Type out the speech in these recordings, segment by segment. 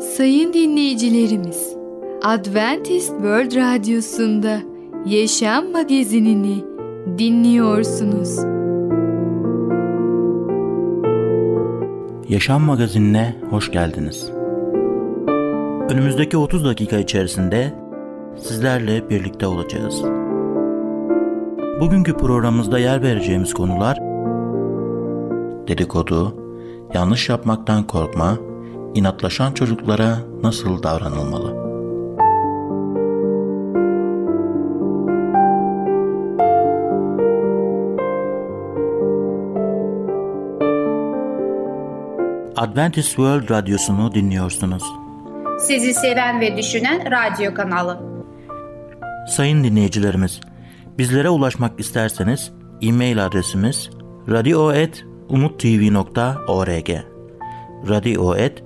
Sayın dinleyicilerimiz, Adventist World Radyosu'nda Yaşam Magazinini dinliyorsunuz. Yaşam Magazinine hoş geldiniz. Önümüzdeki 30 dakika içerisinde sizlerle birlikte olacağız. Bugünkü programımızda yer vereceğimiz konular dedikodu, yanlış yapmaktan korkma, inatlaşan çocuklara nasıl davranılmalı? Adventist World Radyosu'nu dinliyorsunuz. Sizi seven ve düşünen radyo kanalı. Sayın dinleyicilerimiz, bizlere ulaşmak isterseniz e-mail adresimiz radio.umutv.org radio.umutv.org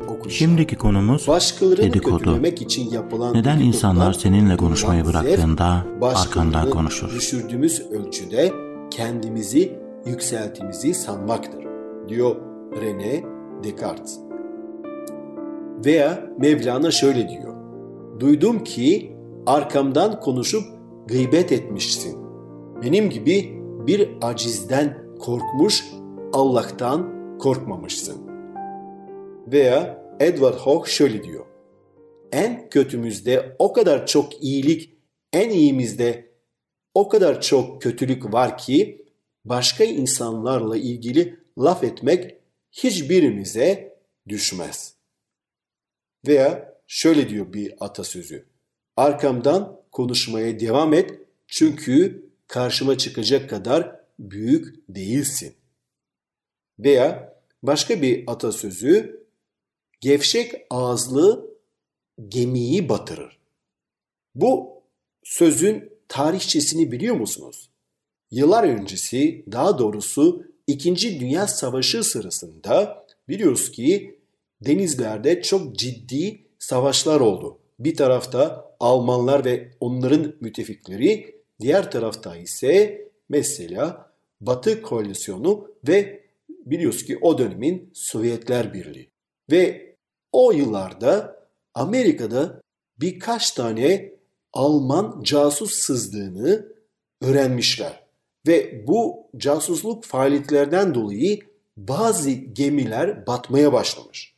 okuyacağım. Şimdiki konumuz başkalarını dedikodu. için yapılan Neden insanlar seninle konuşmayı bıraktığında arkandan konuşur? düşürdüğümüz ölçüde kendimizi yükseltimizi sanmaktır diyor René Descartes. Veya Mevlana şöyle diyor. Duydum ki arkamdan konuşup gıybet etmişsin. Benim gibi bir acizden korkmuş, Allah'tan korkmamışsın. Veya Edward Hawke şöyle diyor. En kötümüzde o kadar çok iyilik, en iyimizde o kadar çok kötülük var ki başka insanlarla ilgili laf etmek hiçbirimize düşmez. Veya şöyle diyor bir atasözü. Arkamdan konuşmaya devam et çünkü karşıma çıkacak kadar büyük değilsin. Veya başka bir atasözü gevşek ağızlı gemiyi batırır. Bu sözün tarihçesini biliyor musunuz? Yıllar öncesi daha doğrusu 2. Dünya Savaşı sırasında biliyoruz ki denizlerde çok ciddi savaşlar oldu. Bir tarafta Almanlar ve onların müttefikleri, diğer tarafta ise mesela Batı koalisyonu ve biliyoruz ki o dönemin Sovyetler Birliği. Ve o yıllarda Amerika'da birkaç tane Alman casus sızdığını öğrenmişler. Ve bu casusluk faaliyetlerden dolayı bazı gemiler batmaya başlamış.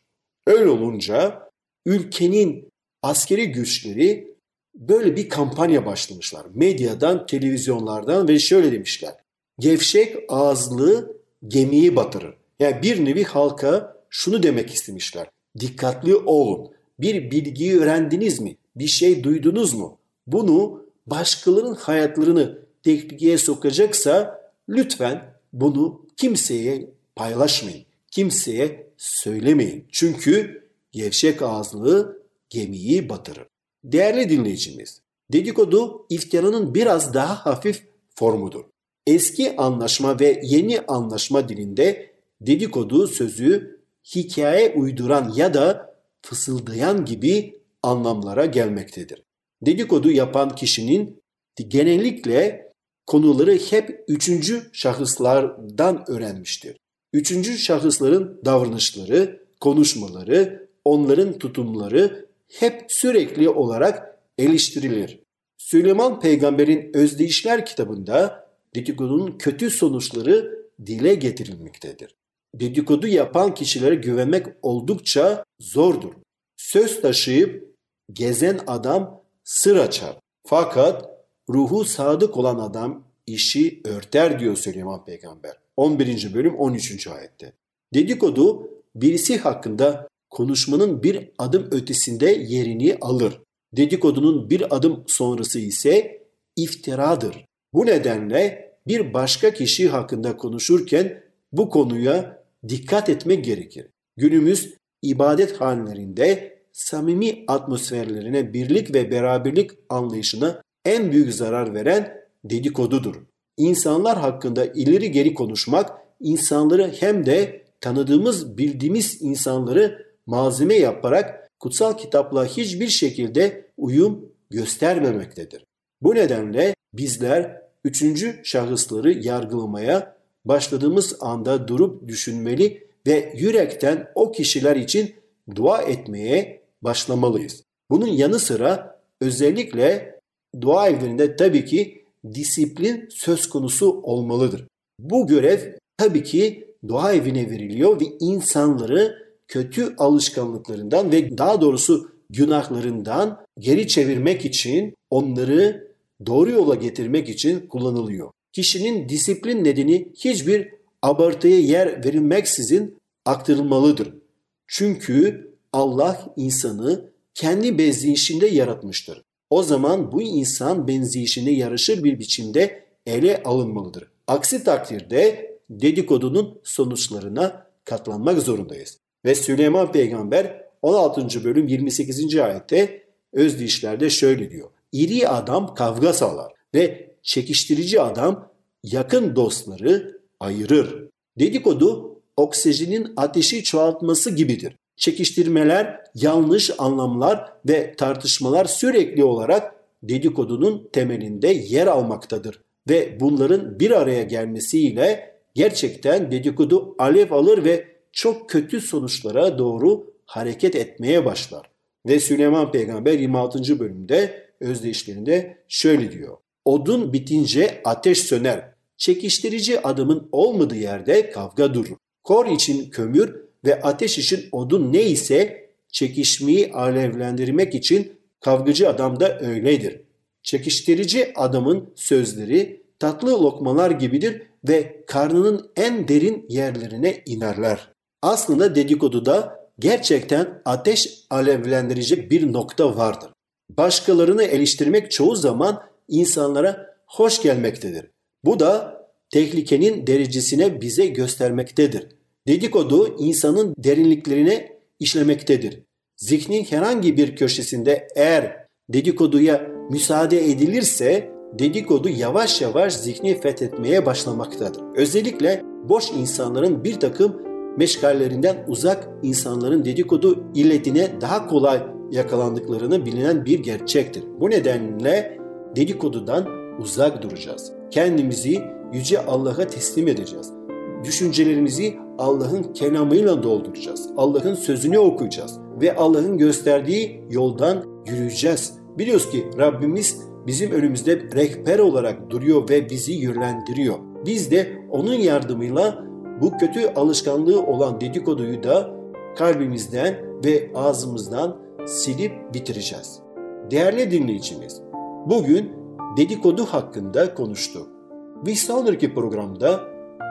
Öyle olunca ülkenin askeri güçleri böyle bir kampanya başlamışlar. Medyadan, televizyonlardan ve şöyle demişler. Gevşek ağızlı gemiyi batırır. Yani bir nevi halka şunu demek istemişler. Dikkatli olun. Bir bilgiyi öğrendiniz mi? Bir şey duydunuz mu? Bunu başkalarının hayatlarını tehlikeye sokacaksa lütfen bunu kimseye paylaşmayın. Kimseye söylemeyin. Çünkü gevşek ağızlı gemiyi batırır. Değerli dinleyicimiz, dedikodu iftiranın biraz daha hafif formudur. Eski anlaşma ve yeni anlaşma dilinde dedikodu sözü hikaye uyduran ya da fısıldayan gibi anlamlara gelmektedir. Dedikodu yapan kişinin genellikle konuları hep üçüncü şahıslardan öğrenmiştir. Üçüncü şahısların davranışları, konuşmaları, onların tutumları hep sürekli olarak eleştirilir. Süleyman Peygamber'in Özdeyişler kitabında dedikodunun kötü sonuçları dile getirilmektedir. Dedikodu yapan kişilere güvenmek oldukça zordur. Söz taşıyıp gezen adam sır açar. Fakat ruhu sadık olan adam işi örter diyor Süleyman Peygamber. 11. bölüm 13. ayette. Dedikodu birisi hakkında konuşmanın bir adım ötesinde yerini alır. Dedikodunun bir adım sonrası ise iftiradır. Bu nedenle bir başka kişi hakkında konuşurken bu konuya dikkat etmek gerekir. Günümüz ibadet hanelerinde samimi atmosferlerine birlik ve beraberlik anlayışına en büyük zarar veren dedikodudur. İnsanlar hakkında ileri geri konuşmak insanları hem de tanıdığımız, bildiğimiz insanları malzeme yaparak kutsal kitapla hiçbir şekilde uyum göstermemektedir. Bu nedenle bizler üçüncü şahısları yargılamaya başladığımız anda durup düşünmeli ve yürekten o kişiler için dua etmeye başlamalıyız. Bunun yanı sıra özellikle dua evlerinde tabii ki disiplin söz konusu olmalıdır. Bu görev tabii ki dua evine veriliyor ve insanları kötü alışkanlıklarından ve daha doğrusu günahlarından geri çevirmek için onları doğru yola getirmek için kullanılıyor. Kişinin disiplin nedeni hiçbir abartıya yer verilmeksizin aktarılmalıdır. Çünkü Allah insanı kendi benzeyişinde yaratmıştır. O zaman bu insan benzeyişine yarışır bir biçimde ele alınmalıdır. Aksi takdirde dedikodunun sonuçlarına katlanmak zorundayız. Ve Süleyman Peygamber 16. bölüm 28. ayette Özdişler'de şöyle diyor. İri adam kavga salar ve çekiştirici adam yakın dostları ayırır. Dedikodu oksijenin ateşi çoğaltması gibidir. Çekiştirmeler, yanlış anlamlar ve tartışmalar sürekli olarak dedikodunun temelinde yer almaktadır. Ve bunların bir araya gelmesiyle gerçekten dedikodu alev alır ve çok kötü sonuçlara doğru hareket etmeye başlar. Ve Süleyman Peygamber 26. bölümde özdeyişlerinde şöyle diyor. Odun bitince ateş söner. Çekiştirici adamın olmadığı yerde kavga durur. Kor için kömür ve ateş için odun neyse çekişmeyi alevlendirmek için kavgacı adam da öyledir. Çekiştirici adamın sözleri tatlı lokmalar gibidir ve karnının en derin yerlerine inerler. Aslında dedikoduda gerçekten ateş alevlendirecek bir nokta vardır. Başkalarını eleştirmek çoğu zaman insanlara hoş gelmektedir. Bu da tehlikenin derecesine bize göstermektedir. Dedikodu insanın derinliklerine işlemektedir. Zihnin herhangi bir köşesinde eğer dedikoduya müsaade edilirse dedikodu yavaş yavaş zihni fethetmeye başlamaktadır. Özellikle boş insanların bir takım meşgallerinden uzak insanların dedikodu illetine daha kolay yakalandıklarını bilinen bir gerçektir. Bu nedenle dedikodudan uzak duracağız. Kendimizi yüce Allah'a teslim edeceğiz. Düşüncelerimizi Allah'ın kelamıyla dolduracağız. Allah'ın sözünü okuyacağız ve Allah'ın gösterdiği yoldan yürüyeceğiz. Biliyoruz ki Rabbimiz bizim önümüzde rehber olarak duruyor ve bizi yönlendiriyor. Biz de onun yardımıyla bu kötü alışkanlığı olan dedikoduyu da kalbimizden ve ağzımızdan silip bitireceğiz. Değerli dinleyicimiz, bugün dedikodu hakkında konuştuk. Bir sonraki programda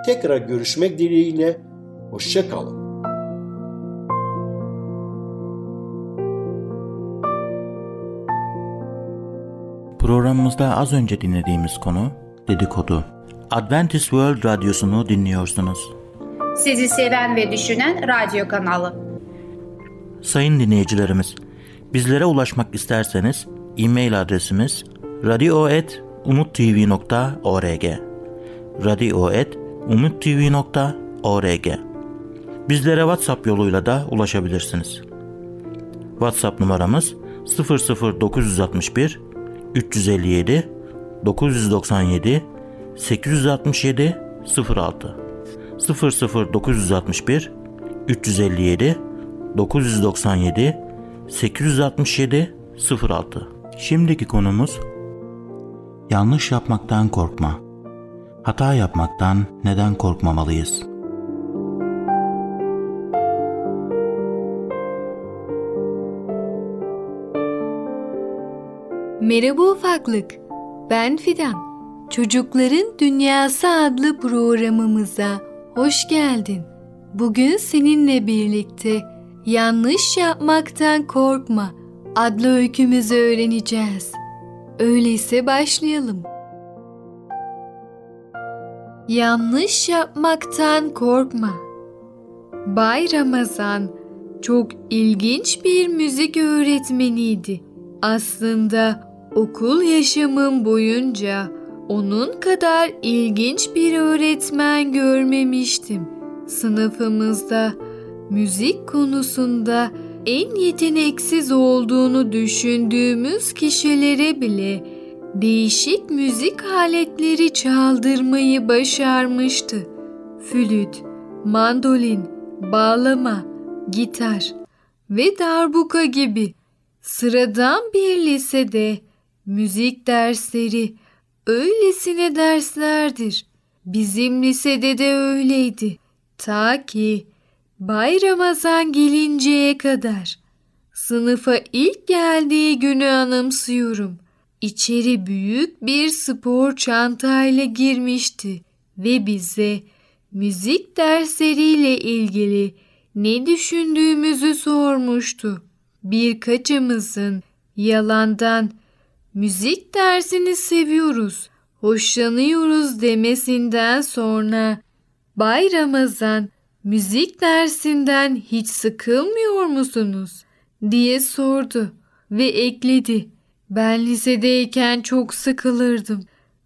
tekrar görüşmek dileğiyle hoşçakalın. Programımızda az önce dinlediğimiz konu dedikodu. Adventist World Radyosu'nu dinliyorsunuz. Sizi seven ve düşünen radyo kanalı. Sayın dinleyicilerimiz, bizlere ulaşmak isterseniz e-mail adresimiz radio.umutv.org radio.umutv.org Bizlere WhatsApp yoluyla da ulaşabilirsiniz. WhatsApp numaramız 00961 357 997 867 06 00961 357 997 867 06 Şimdiki konumuz Yanlış yapmaktan korkma. Hata yapmaktan neden korkmamalıyız? Merhaba ufaklık. Ben Fidan. Çocukların Dünyası adlı programımıza hoş geldin. Bugün seninle birlikte Yanlış yapmaktan korkma adlı öykümüzü öğreneceğiz. Öyleyse başlayalım. Yanlış yapmaktan korkma. Bay Ramazan çok ilginç bir müzik öğretmeniydi. Aslında okul yaşamım boyunca Onun kadar ilginç bir öğretmen görmemiştim. Sınıfımızda müzik konusunda en yeteneksiz olduğunu düşündüğümüz kişilere bile değişik müzik aletleri çaldırmayı başarmıştı. Flüt, mandolin, bağlama, gitar ve darbuka gibi sıradan bir lisede müzik dersleri öylesine derslerdir. Bizim lisede de öyleydi. Ta ki Bay Ramazan gelinceye kadar. Sınıfa ilk geldiği günü anımsıyorum. İçeri büyük bir spor çantayla girmişti ve bize müzik dersleriyle ilgili ne düşündüğümüzü sormuştu. Birkaçımızın yalandan müzik dersini seviyoruz, hoşlanıyoruz demesinden sonra Bay Ramazan müzik dersinden hiç sıkılmıyor musunuz diye sordu ve ekledi. Ben lisedeyken çok sıkılırdım.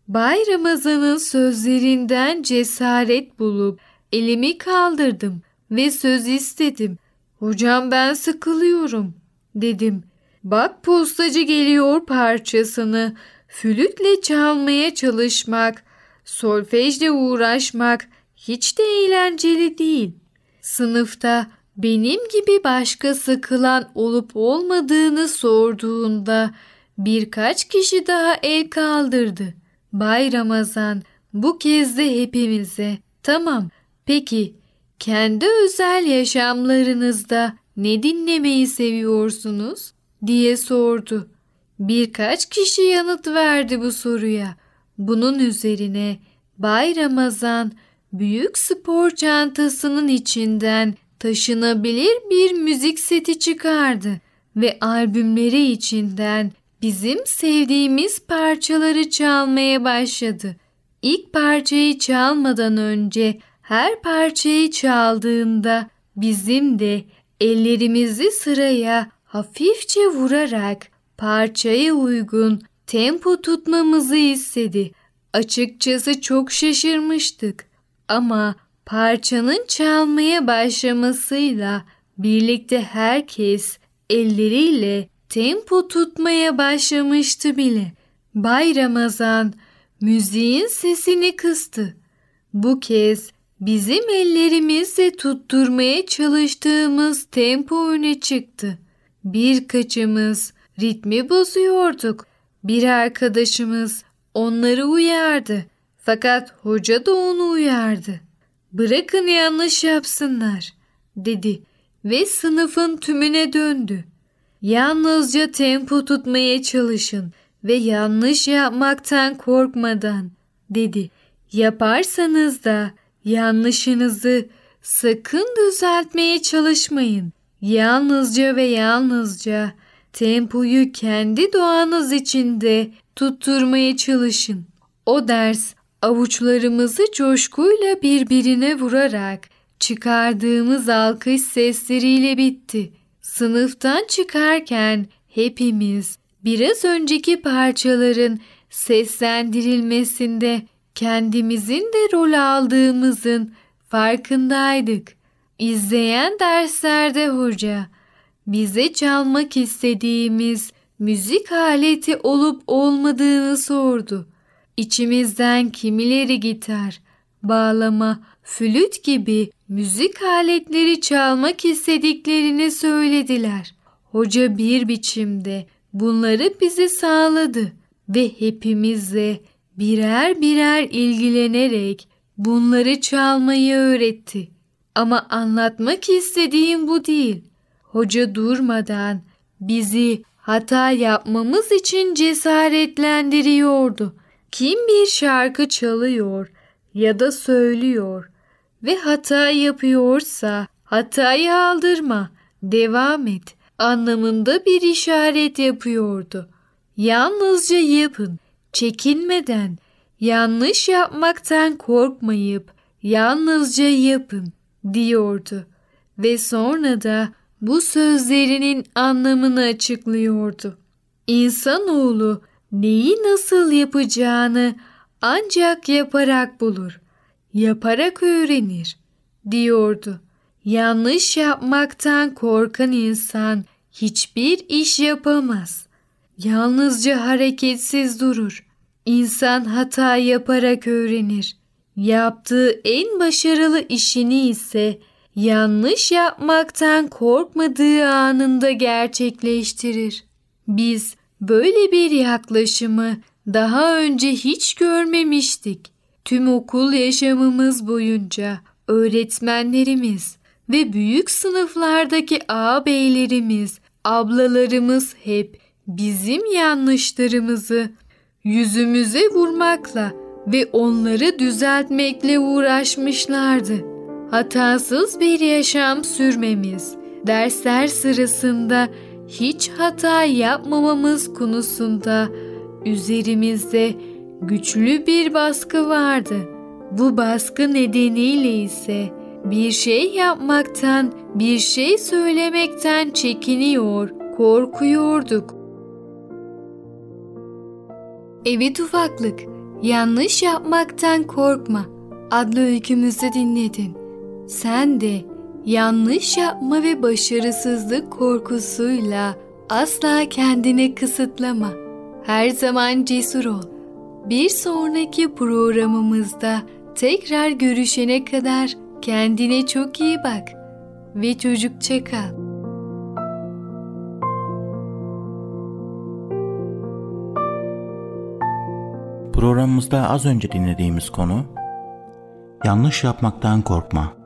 Bay Ramazan'ın sözlerinden cesaret bulup elimi kaldırdım ve söz istedim. Hocam ben sıkılıyorum dedim. Bak postacı geliyor parçasını flütle çalmaya çalışmak, solfejle uğraşmak hiç de eğlenceli değil. Sınıfta benim gibi başka sıkılan olup olmadığını sorduğunda birkaç kişi daha el kaldırdı. Bay Ramazan bu kez de hepimize tamam peki kendi özel yaşamlarınızda ne dinlemeyi seviyorsunuz diye sordu. Birkaç kişi yanıt verdi bu soruya. Bunun üzerine Bay Ramazan büyük spor çantasının içinden taşınabilir bir müzik seti çıkardı ve albümleri içinden bizim sevdiğimiz parçaları çalmaya başladı. İlk parçayı çalmadan önce her parçayı çaldığında bizim de ellerimizi sıraya hafifçe vurarak parçaya uygun tempo tutmamızı istedi. Açıkçası çok şaşırmıştık. Ama parçanın çalmaya başlamasıyla birlikte herkes elleriyle tempo tutmaya başlamıştı bile. Bay Ramazan müziğin sesini kıstı. Bu kez bizim ellerimizle tutturmaya çalıştığımız tempo öne çıktı. Birkaçımız ritmi bozuyorduk. Bir arkadaşımız onları uyardı. Fakat hoca da onu uyardı. Bırakın yanlış yapsınlar dedi ve sınıfın tümüne döndü. Yalnızca tempo tutmaya çalışın ve yanlış yapmaktan korkmadan dedi. Yaparsanız da yanlışınızı sakın düzeltmeye çalışmayın. Yalnızca ve yalnızca tempoyu kendi doğanız içinde tutturmaya çalışın. O ders avuçlarımızı coşkuyla birbirine vurarak çıkardığımız alkış sesleriyle bitti. Sınıftan çıkarken hepimiz biraz önceki parçaların seslendirilmesinde kendimizin de rol aldığımızın farkındaydık. İzleyen derslerde hoca bize çalmak istediğimiz müzik aleti olup olmadığını sordu. İçimizden kimileri gitar, bağlama, flüt gibi müzik aletleri çalmak istediklerini söylediler. Hoca bir biçimde bunları bize sağladı ve hepimizle birer birer ilgilenerek bunları çalmayı öğretti. Ama anlatmak istediğim bu değil. Hoca durmadan bizi hata yapmamız için cesaretlendiriyordu. Kim bir şarkı çalıyor ya da söylüyor ve hata yapıyorsa hatayı aldırma, devam et anlamında bir işaret yapıyordu. Yalnızca yapın, çekinmeden, yanlış yapmaktan korkmayıp yalnızca yapın diyordu ve sonra da bu sözlerinin anlamını açıklıyordu. İnsanoğlu neyi nasıl yapacağını ancak yaparak bulur. Yaparak öğrenir diyordu. Yanlış yapmaktan korkan insan hiçbir iş yapamaz. Yalnızca hareketsiz durur. İnsan hata yaparak öğrenir. Yaptığı en başarılı işini ise yanlış yapmaktan korkmadığı anında gerçekleştirir. Biz böyle bir yaklaşımı daha önce hiç görmemiştik. Tüm okul yaşamımız boyunca öğretmenlerimiz ve büyük sınıflardaki ağabeylerimiz, ablalarımız hep bizim yanlışlarımızı yüzümüze vurmakla ve onları düzeltmekle uğraşmışlardı. Hatasız bir yaşam sürmemiz, dersler sırasında hiç hata yapmamamız konusunda üzerimizde güçlü bir baskı vardı. Bu baskı nedeniyle ise bir şey yapmaktan, bir şey söylemekten çekiniyor, korkuyorduk. Evet ufaklık, yanlış yapmaktan korkma adlı öykümüzü dinledin. Sen de yanlış yapma ve başarısızlık korkusuyla asla kendini kısıtlama. Her zaman cesur ol. Bir sonraki programımızda tekrar görüşene kadar kendine çok iyi bak ve çocukça kal. Programımızda az önce dinlediğimiz konu Yanlış yapmaktan korkma.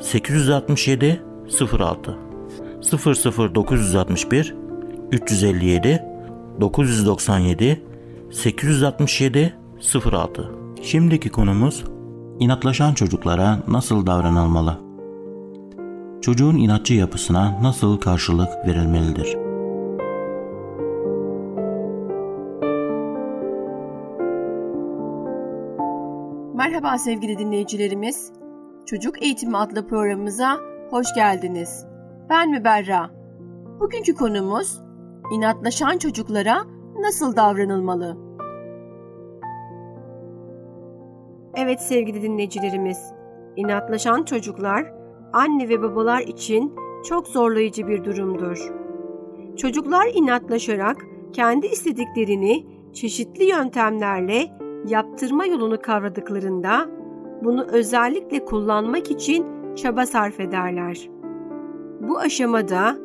867 06 00961 357 997 867 06 Şimdiki konumuz inatlaşan çocuklara nasıl davranılmalı? Çocuğun inatçı yapısına nasıl karşılık verilmelidir? Merhaba sevgili dinleyicilerimiz. Çocuk Eğitimi adlı programımıza hoş geldiniz. Ben Müberra. Bugünkü konumuz inatlaşan çocuklara nasıl davranılmalı? Evet sevgili dinleyicilerimiz, inatlaşan çocuklar anne ve babalar için çok zorlayıcı bir durumdur. Çocuklar inatlaşarak kendi istediklerini çeşitli yöntemlerle yaptırma yolunu kavradıklarında bunu özellikle kullanmak için çaba sarf ederler. Bu aşamada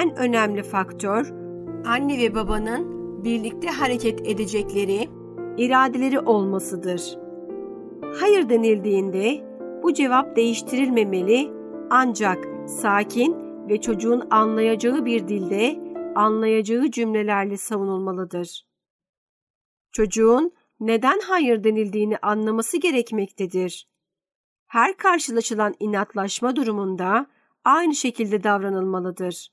en önemli faktör anne ve babanın birlikte hareket edecekleri iradeleri olmasıdır. Hayır denildiğinde bu cevap değiştirilmemeli ancak sakin ve çocuğun anlayacağı bir dilde anlayacağı cümlelerle savunulmalıdır. Çocuğun neden hayır denildiğini anlaması gerekmektedir. Her karşılaşılan inatlaşma durumunda aynı şekilde davranılmalıdır.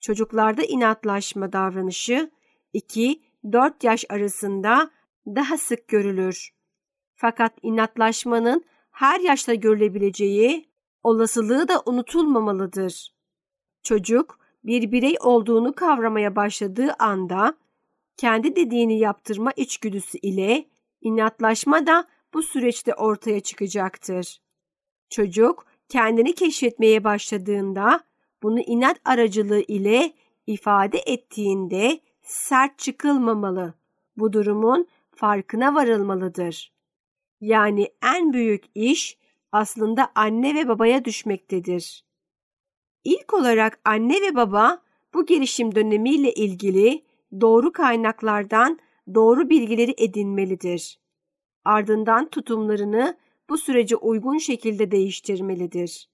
Çocuklarda inatlaşma davranışı 2-4 yaş arasında daha sık görülür. Fakat inatlaşmanın her yaşta görülebileceği olasılığı da unutulmamalıdır. Çocuk bir birey olduğunu kavramaya başladığı anda kendi dediğini yaptırma içgüdüsü ile inatlaşma da bu süreçte ortaya çıkacaktır. Çocuk kendini keşfetmeye başladığında bunu inat aracılığı ile ifade ettiğinde sert çıkılmamalı. Bu durumun farkına varılmalıdır. Yani en büyük iş aslında anne ve babaya düşmektedir. İlk olarak anne ve baba bu gelişim dönemiyle ilgili doğru kaynaklardan doğru bilgileri edinmelidir. Ardından tutumlarını bu sürece uygun şekilde değiştirmelidir.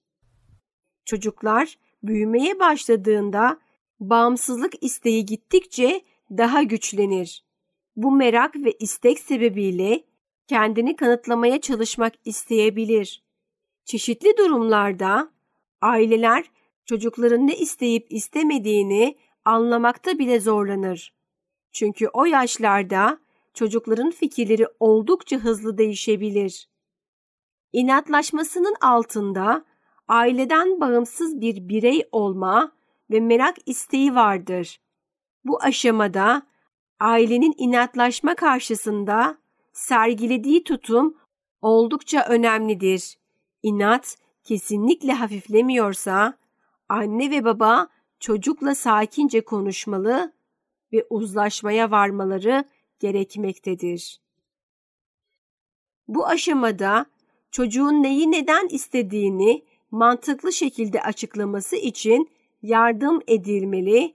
Çocuklar büyümeye başladığında bağımsızlık isteği gittikçe daha güçlenir. Bu merak ve istek sebebiyle kendini kanıtlamaya çalışmak isteyebilir. Çeşitli durumlarda aileler çocukların ne isteyip istemediğini anlamakta bile zorlanır. Çünkü o yaşlarda çocukların fikirleri oldukça hızlı değişebilir. İnatlaşmasının altında aileden bağımsız bir birey olma ve merak isteği vardır. Bu aşamada ailenin inatlaşma karşısında sergilediği tutum oldukça önemlidir. İnat kesinlikle hafiflemiyorsa anne ve baba çocukla sakince konuşmalı ve uzlaşmaya varmaları gerekmektedir. Bu aşamada çocuğun neyi neden istediğini mantıklı şekilde açıklaması için yardım edilmeli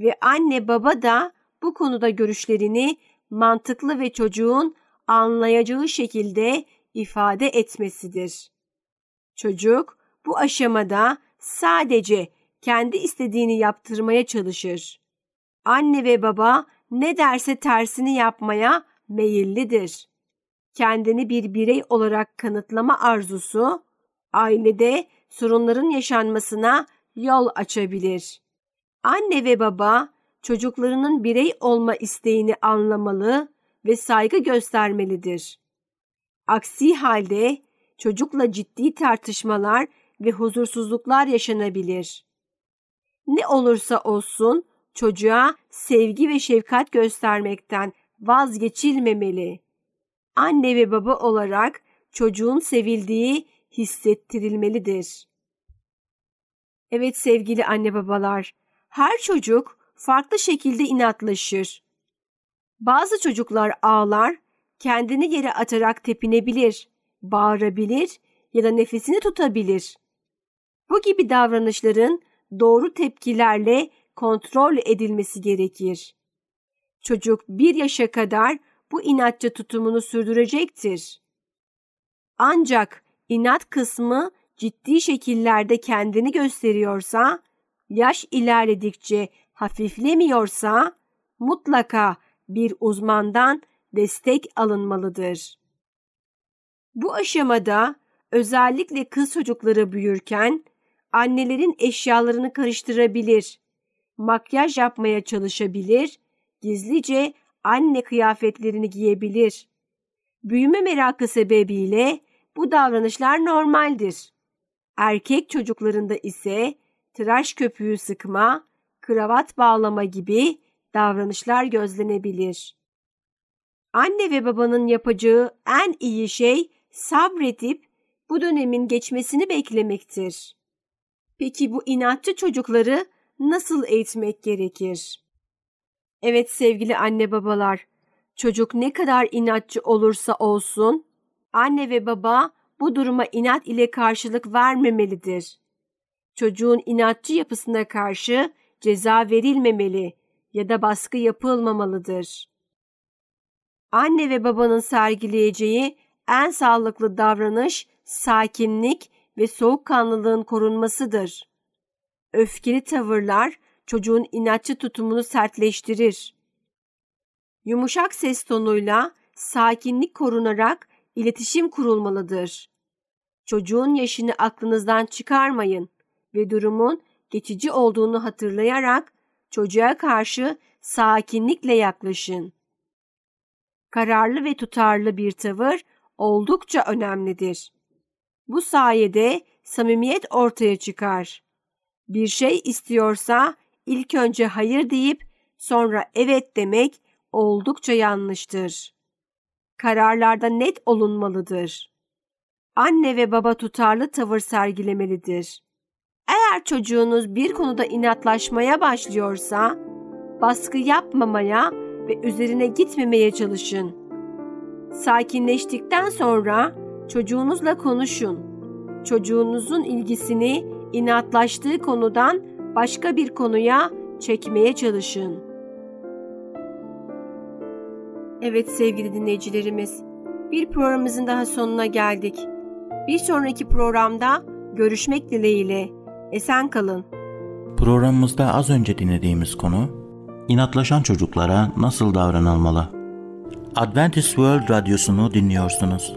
ve anne baba da bu konuda görüşlerini mantıklı ve çocuğun anlayacağı şekilde ifade etmesidir. Çocuk bu aşamada sadece kendi istediğini yaptırmaya çalışır. Anne ve baba ne derse tersini yapmaya meyillidir. Kendini bir birey olarak kanıtlama arzusu ailede sorunların yaşanmasına yol açabilir. Anne ve baba çocuklarının birey olma isteğini anlamalı ve saygı göstermelidir. Aksi halde çocukla ciddi tartışmalar ve huzursuzluklar yaşanabilir. Ne olursa olsun çocuğa sevgi ve şefkat göstermekten vazgeçilmemeli. Anne ve baba olarak çocuğun sevildiği hissettirilmelidir. Evet sevgili anne babalar, her çocuk farklı şekilde inatlaşır. Bazı çocuklar ağlar, kendini yere atarak tepinebilir, bağırabilir ya da nefesini tutabilir. Bu gibi davranışların doğru tepkilerle kontrol edilmesi gerekir. Çocuk bir yaşa kadar bu inatçı tutumunu sürdürecektir. Ancak inat kısmı ciddi şekillerde kendini gösteriyorsa, yaş ilerledikçe hafiflemiyorsa mutlaka bir uzmandan destek alınmalıdır. Bu aşamada özellikle kız çocukları büyürken annelerin eşyalarını karıştırabilir, makyaj yapmaya çalışabilir, gizlice anne kıyafetlerini giyebilir. Büyüme merakı sebebiyle bu davranışlar normaldir. Erkek çocuklarında ise tıraş köpüğü sıkma, kravat bağlama gibi davranışlar gözlenebilir. Anne ve babanın yapacağı en iyi şey sabredip bu dönemin geçmesini beklemektir. Peki bu inatçı çocukları nasıl eğitmek gerekir? Evet sevgili anne babalar, çocuk ne kadar inatçı olursa olsun, anne ve baba bu duruma inat ile karşılık vermemelidir. Çocuğun inatçı yapısına karşı ceza verilmemeli ya da baskı yapılmamalıdır. Anne ve babanın sergileyeceği en sağlıklı davranış sakinlik ve soğukkanlılığın korunmasıdır. Öfkeli tavırlar çocuğun inatçı tutumunu sertleştirir. Yumuşak ses tonuyla sakinlik korunarak iletişim kurulmalıdır. Çocuğun yaşını aklınızdan çıkarmayın ve durumun geçici olduğunu hatırlayarak çocuğa karşı sakinlikle yaklaşın. Kararlı ve tutarlı bir tavır oldukça önemlidir. Bu sayede samimiyet ortaya çıkar. Bir şey istiyorsa ilk önce hayır deyip sonra evet demek oldukça yanlıştır. Kararlarda net olunmalıdır. Anne ve baba tutarlı tavır sergilemelidir. Eğer çocuğunuz bir konuda inatlaşmaya başlıyorsa, baskı yapmamaya ve üzerine gitmemeye çalışın. Sakinleştikten sonra çocuğunuzla konuşun. Çocuğunuzun ilgisini inatlaştığı konudan başka bir konuya çekmeye çalışın. Evet sevgili dinleyicilerimiz, bir programımızın daha sonuna geldik. Bir sonraki programda görüşmek dileğiyle. Esen kalın. Programımızda az önce dinlediğimiz konu inatlaşan çocuklara nasıl davranılmalı? Adventist World Radyosu'nu dinliyorsunuz.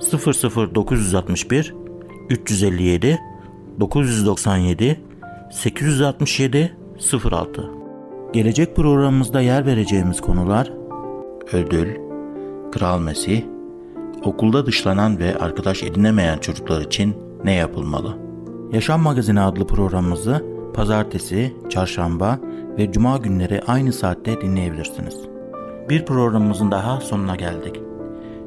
00961 357 997 867 06 Gelecek programımızda yer vereceğimiz konular ödül, Kral Mesih, okulda dışlanan ve arkadaş edinemeyen çocuklar için ne yapılmalı? Yaşam Magazini adlı programımızı pazartesi, çarşamba ve cuma günleri aynı saatte dinleyebilirsiniz. Bir programımızın daha sonuna geldik.